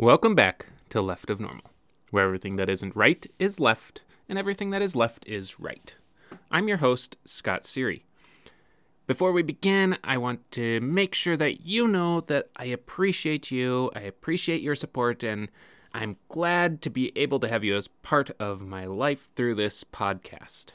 Welcome back to Left of Normal, where everything that isn't right is left and everything that is left is right. I'm your host, Scott Seary. Before we begin, I want to make sure that you know that I appreciate you, I appreciate your support, and I'm glad to be able to have you as part of my life through this podcast.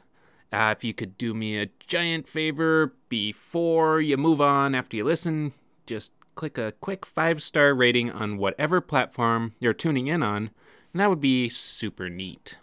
Uh, if you could do me a giant favor before you move on after you listen, just click a quick five star rating on whatever platform you're tuning in on, and that would be super neat.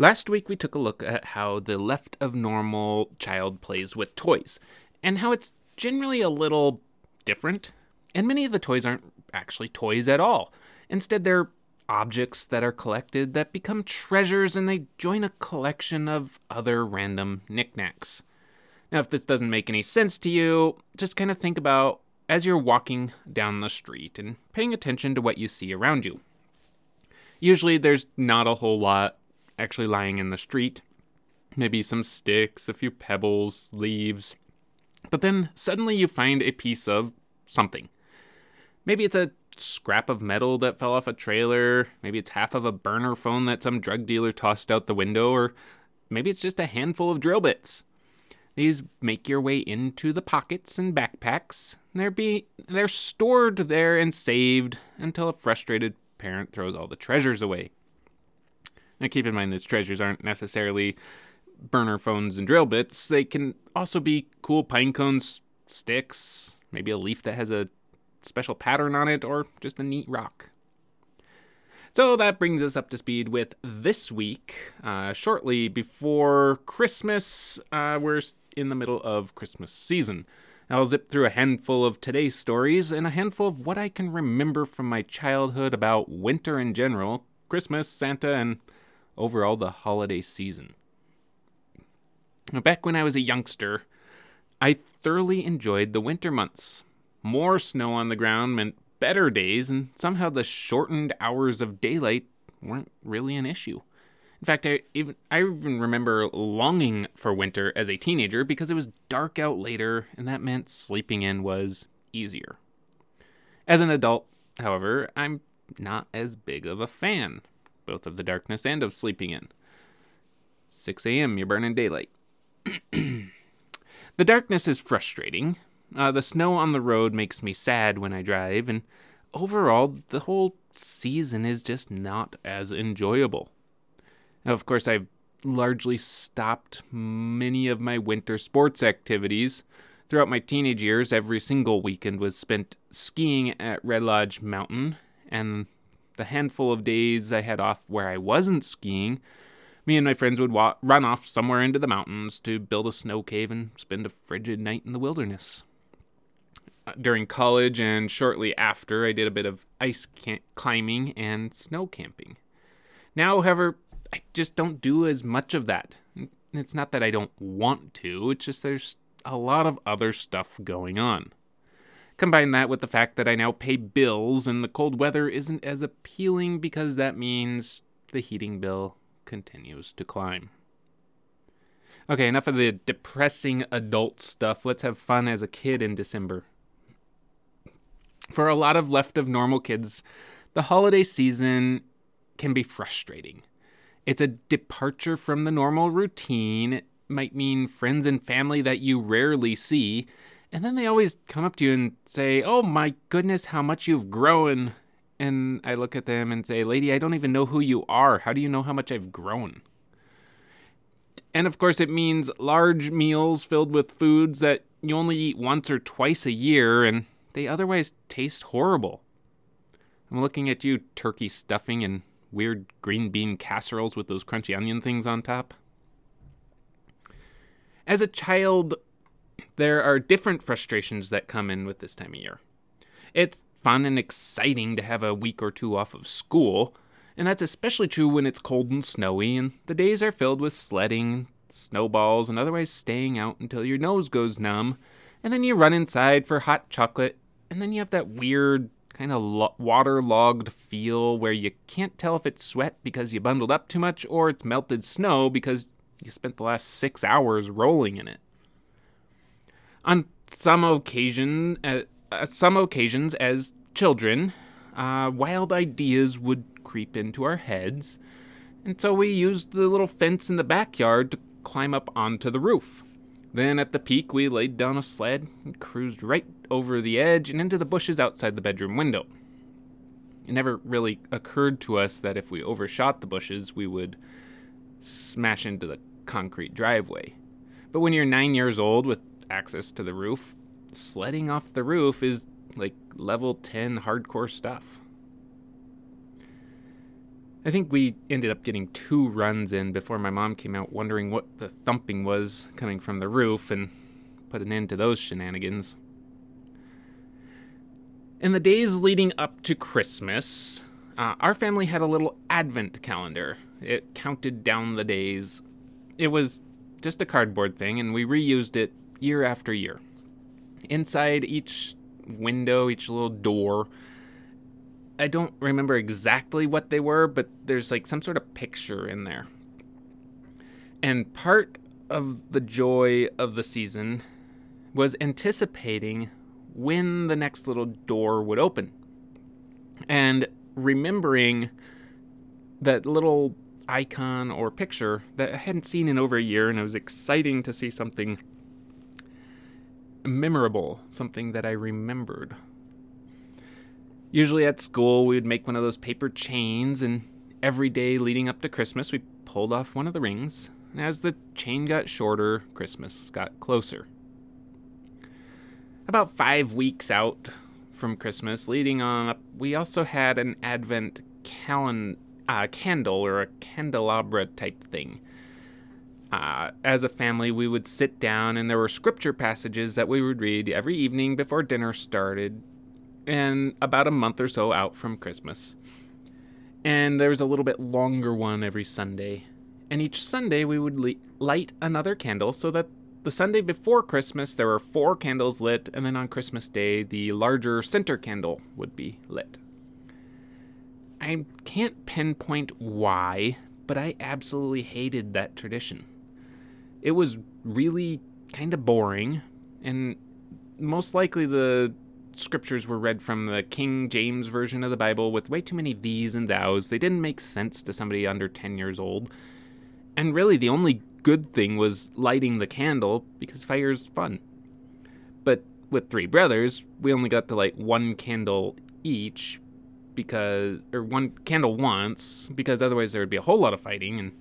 Last week, we took a look at how the left of normal child plays with toys, and how it's generally a little different. And many of the toys aren't actually toys at all. Instead, they're objects that are collected that become treasures and they join a collection of other random knickknacks. Now, if this doesn't make any sense to you, just kind of think about as you're walking down the street and paying attention to what you see around you. Usually, there's not a whole lot actually lying in the street. Maybe some sticks, a few pebbles, leaves. But then suddenly you find a piece of something. Maybe it's a scrap of metal that fell off a trailer. Maybe it's half of a burner phone that some drug dealer tossed out the window. Or maybe it's just a handful of drill bits. These make your way into the pockets and backpacks. They're be they're stored there and saved until a frustrated parent throws all the treasures away. Now, keep in mind, these treasures aren't necessarily burner phones and drill bits. They can also be cool pine cones, sticks, maybe a leaf that has a special pattern on it, or just a neat rock. So that brings us up to speed with this week. Uh, shortly before Christmas, uh, we're in the middle of Christmas season. I'll zip through a handful of today's stories and a handful of what I can remember from my childhood about winter in general, Christmas, Santa, and overall the holiday season. Back when I was a youngster, I thoroughly enjoyed the winter months. More snow on the ground meant better days, and somehow the shortened hours of daylight weren't really an issue. In fact, I even I even remember longing for winter as a teenager because it was dark out later, and that meant sleeping in was easier. As an adult, however, I'm not as big of a fan both of the darkness and of sleeping in. 6 a.m., you're burning daylight. the darkness is frustrating. Uh, the snow on the road makes me sad when I drive, and overall, the whole season is just not as enjoyable. Now, of course, I've largely stopped many of my winter sports activities. Throughout my teenage years, every single weekend was spent skiing at Red Lodge Mountain, and the handful of days I had off where I wasn't skiing, me and my friends would wa- run off somewhere into the mountains to build a snow cave and spend a frigid night in the wilderness. During college and shortly after, I did a bit of ice climbing and snow camping. Now, however, I just don't do as much of that. It's not that I don't want to, it's just there's a lot of other stuff going on. Combine that with the fact that I now pay bills and the cold weather isn't as appealing because that means the heating bill continues to climb. Okay, enough of the depressing adult stuff. Let's have fun as a kid in December. For a lot of left of normal kids, the holiday season can be frustrating. It's a departure from the normal routine. It might mean friends and family that you rarely see, and then they always come up to you and say, Oh my goodness, how much you've grown. And I look at them and say, Lady, I don't even know who you are. How do you know how much I've grown? And of course, it means large meals filled with foods that you only eat once or twice a year and they otherwise taste horrible. I'm looking at you, turkey stuffing and weird green bean casseroles with those crunchy onion things on top. As a child, there are different frustrations that come in with this time of year. It's fun and exciting to have a week or two off of school, and that's especially true when it's cold and snowy and the days are filled with sledding, snowballs, and otherwise staying out until your nose goes numb, and then you run inside for hot chocolate, and then you have that weird kind of lo- waterlogged feel where you can't tell if it's sweat because you bundled up too much or it's melted snow because you spent the last six hours rolling in it. On some occasion, uh, uh, some occasions, as children, uh, wild ideas would creep into our heads, and so we used the little fence in the backyard to climb up onto the roof. Then at the peak, we laid down a sled and cruised right over the edge and into the bushes outside the bedroom window. It never really occurred to us that if we overshot the bushes, we would smash into the concrete driveway. But when you're nine years old with access to the roof, sledding off the roof is like level 10 hardcore stuff. I think we ended up getting two runs in before my mom came out wondering what the thumping was coming from the roof and put an end to those shenanigans. In the days leading up to Christmas, uh, our family had a little advent calendar. It counted down the days. It was just a cardboard thing, and we reused it year after year. Inside each window, each little door, I don't remember exactly what they were, but there's like some sort of picture in there. And part of the joy of the season was anticipating when the next little door would open. And remembering that little icon or picture that I hadn't seen in over a year, and it was exciting to see something memorable, something that I remembered. Usually at school, we would make one of those paper chains, and every day leading up to Christmas, we pulled off one of the rings. And as the chain got shorter, Christmas got closer. About five weeks out from Christmas, leading on up, we also had an Advent calen- uh, candle or a candelabra type thing. Uh, as a family, we would sit down, and there were scripture passages that we would read every evening before dinner started, and about a month or so out from Christmas. And there was a little bit longer one every Sunday. And each Sunday we would light another candle so that the Sunday before Christmas there were four candles lit, and then on Christmas Day the larger center candle would be lit. I can't pinpoint why, but I absolutely hated that tradition. It was really kind of boring, and most likely the scriptures were read from the King James version of the Bible with way too many these and thous. They didn't make sense to somebody under 10 years old. And really, the only good thing was lighting the candle because fire's fun. But with three brothers, we only got to light one candle each because, or one candle once, because otherwise there would be a whole lot of fighting, and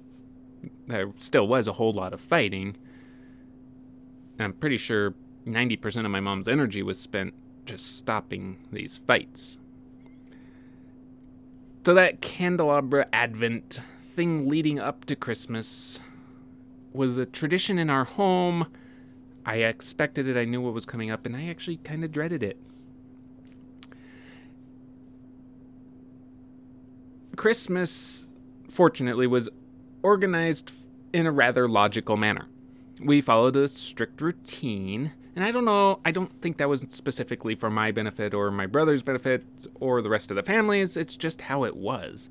there still was a whole lot of fighting. And I'm pretty sure 90% of my mom's energy was spent just stopping these fights. So, that candelabra advent thing leading up to Christmas was a tradition in our home. I expected it, I knew what was coming up, and I actually kind of dreaded it. Christmas, fortunately, was organized in a rather logical manner. We followed a strict routine and I don't know, I don't think that was specifically for my benefit or my brother's benefit or the rest of the family's, it's just how it was.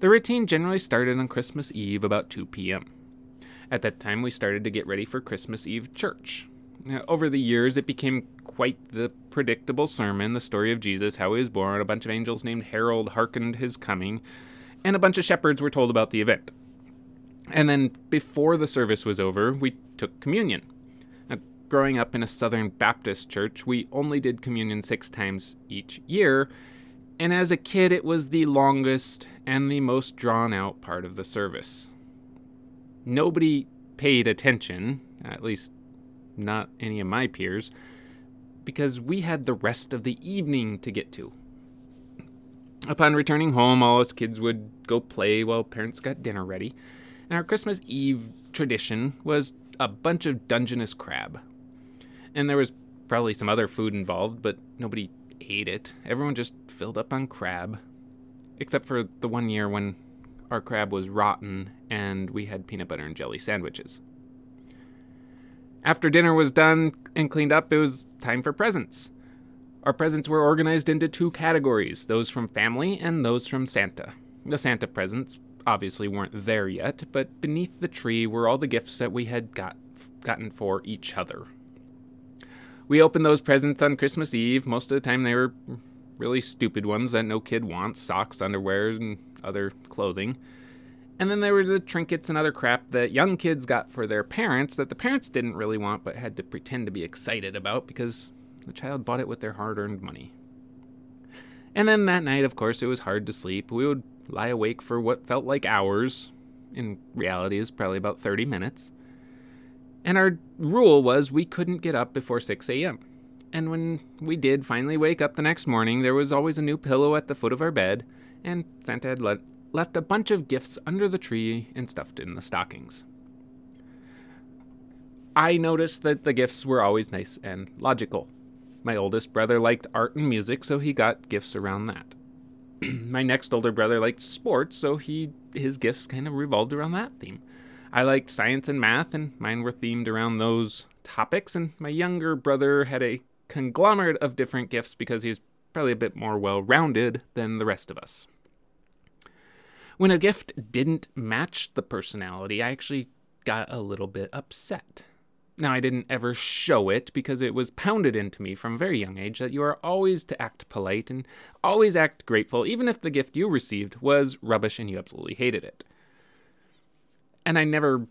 The routine generally started on Christmas Eve about 2 p.m. At that time, we started to get ready for Christmas Eve church. Over the years, it became quite the predictable sermon the story of Jesus, how he was born, a bunch of angels named Harold hearkened his coming, and a bunch of shepherds were told about the event. And then, before the service was over, we took communion Now, growing up in a Southern Baptist church, we only did communion six times each year, and as a kid, it was the longest and the most drawn out part of the service. Nobody paid attention, at least not any of my peers, because we had the rest of the evening to get to. Upon returning home, all us kids would go play while parents got dinner ready, and our Christmas Eve tradition was a bunch of Dungeness crab. And there was probably some other food involved, but nobody ate it. Everyone just filled up on crab. Except for the one year when our crab was rotten and we had peanut butter and jelly sandwiches. After dinner was done and cleaned up, it was time for presents. Our presents were organized into two categories those from family and those from Santa. The Santa presents obviously weren't there yet, but beneath the tree were all the gifts that we had got gotten for each other. We opened those presents on Christmas Eve. Most of the time they were really stupid ones that no kid wants socks, underwear, and other clothing. And then there were the trinkets and other crap that young kids got for their parents that the parents didn't really want but had to pretend to be excited about because the child bought it with their hard earned money. And then that night, of course, it was hard to sleep. We would lie awake for what felt like hours. In reality, is probably about 30 minutes. And our rule was we couldn't get up before 6 a.m. And when we did finally wake up the next morning, there was always a new pillow at the foot of our bed, and Santa had let, left a bunch of gifts under the tree and stuffed in the stockings. I noticed that the gifts were always nice and logical. My oldest brother liked art and music, so he got gifts around that. My next older brother liked sports, so he his gifts kind of revolved around that theme. I liked science and math, and mine were themed around those topics. And my younger brother had a conglomerate of different gifts because he's probably a bit more well rounded than the rest of us. When a gift didn't match the personality, I actually got a little bit upset. Now, I didn't ever show it because it was pounded into me from a very young age that you are always to act polite and always act grateful, even if the gift you received was rubbish and you absolutely hated it. And I never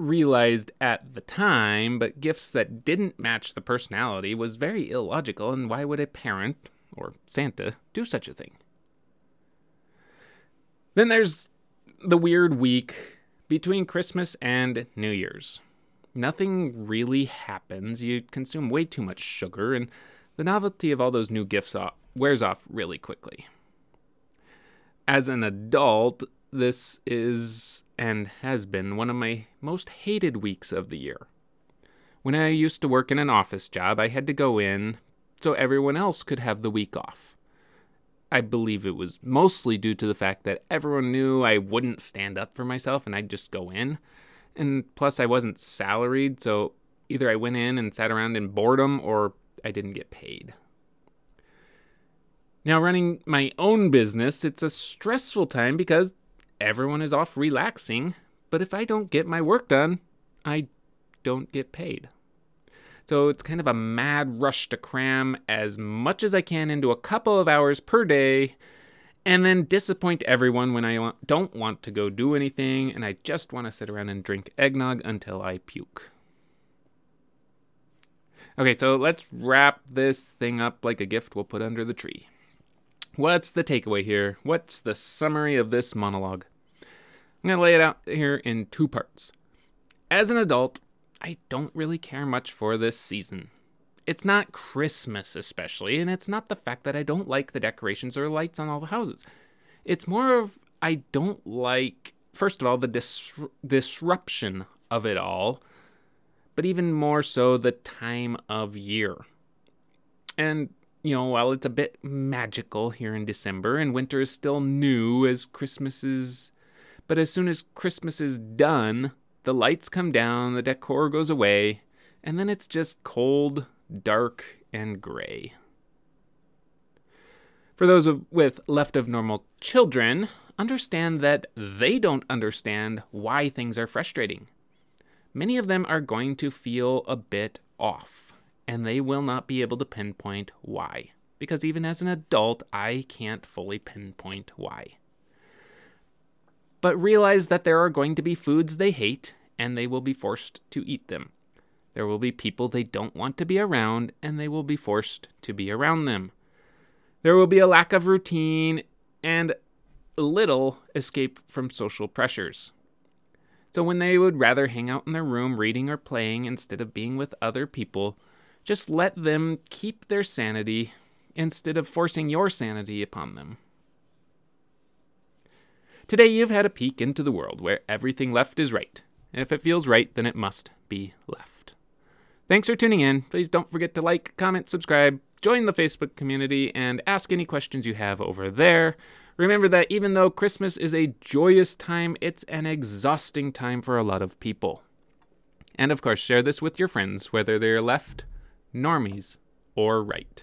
realized at the time, but gifts that didn't match the personality was very illogical, and why would a parent, or Santa, do such a thing? Then there's the weird week between Christmas and New Year's. Nothing really happens. You consume way too much sugar, and the novelty of all those new gifts wears off really quickly. As an adult, this is and has been one of my most hated weeks of the year. When I used to work in an office job, I had to go in so everyone else could have the week off. I believe it was mostly due to the fact that everyone knew I wouldn't stand up for myself and I'd just go in. And plus, I wasn't salaried, so either I went in and sat around in boredom or I didn't get paid. Now, running my own business, it's a stressful time because everyone is off relaxing, but if I don't get my work done, I don't get paid. So it's kind of a mad rush to cram as much as I can into a couple of hours per day and then disappoint everyone when I don't want to go do anything and I just want to sit around and drink eggnog until I puke. Okay, so let's wrap this thing up like a gift we'll put under the tree. What's the takeaway here? What's the summary of this monologue? I'm going to lay it out here in two parts. As an adult, I don't really care much for this season. It's not Christmas, especially, and it's not the fact that I don't like the decorations or lights on all the houses. It's more of I don't like, first of all, the dis- disruption of it all, but even more so the time of year. And, you know, while it's a bit magical here in December and winter is still new as Christmas is but as soon as Christmas is done, the lights come down, the decor goes away, and then it's just cold, dark, and gray. For those with left of normal children, understand that they don't understand why things are frustrating. Many of them are going to feel a bit off, and they will not be able to pinpoint why. Because even as an adult, I can't fully pinpoint why but realize that there are going to be foods they hate and they will be forced to eat them. There will be people they don't want to be around and they will be forced to be around them. There will be a lack of routine and little escape from social pressures. So when they would rather hang out in their room reading or playing instead of being with other people, just let them keep their sanity instead of forcing your sanity upon them. Today you've had a peek into the world where everything left is right. If it feels right, then it must be left. Thanks for tuning in. Please don't forget to like, comment, subscribe, join the Facebook community, and ask any questions you have over there. Remember that even though Christmas is a joyous time, it's an exhausting time for a lot of people. And of course, share this with your friends, whether they're left, normies, or right.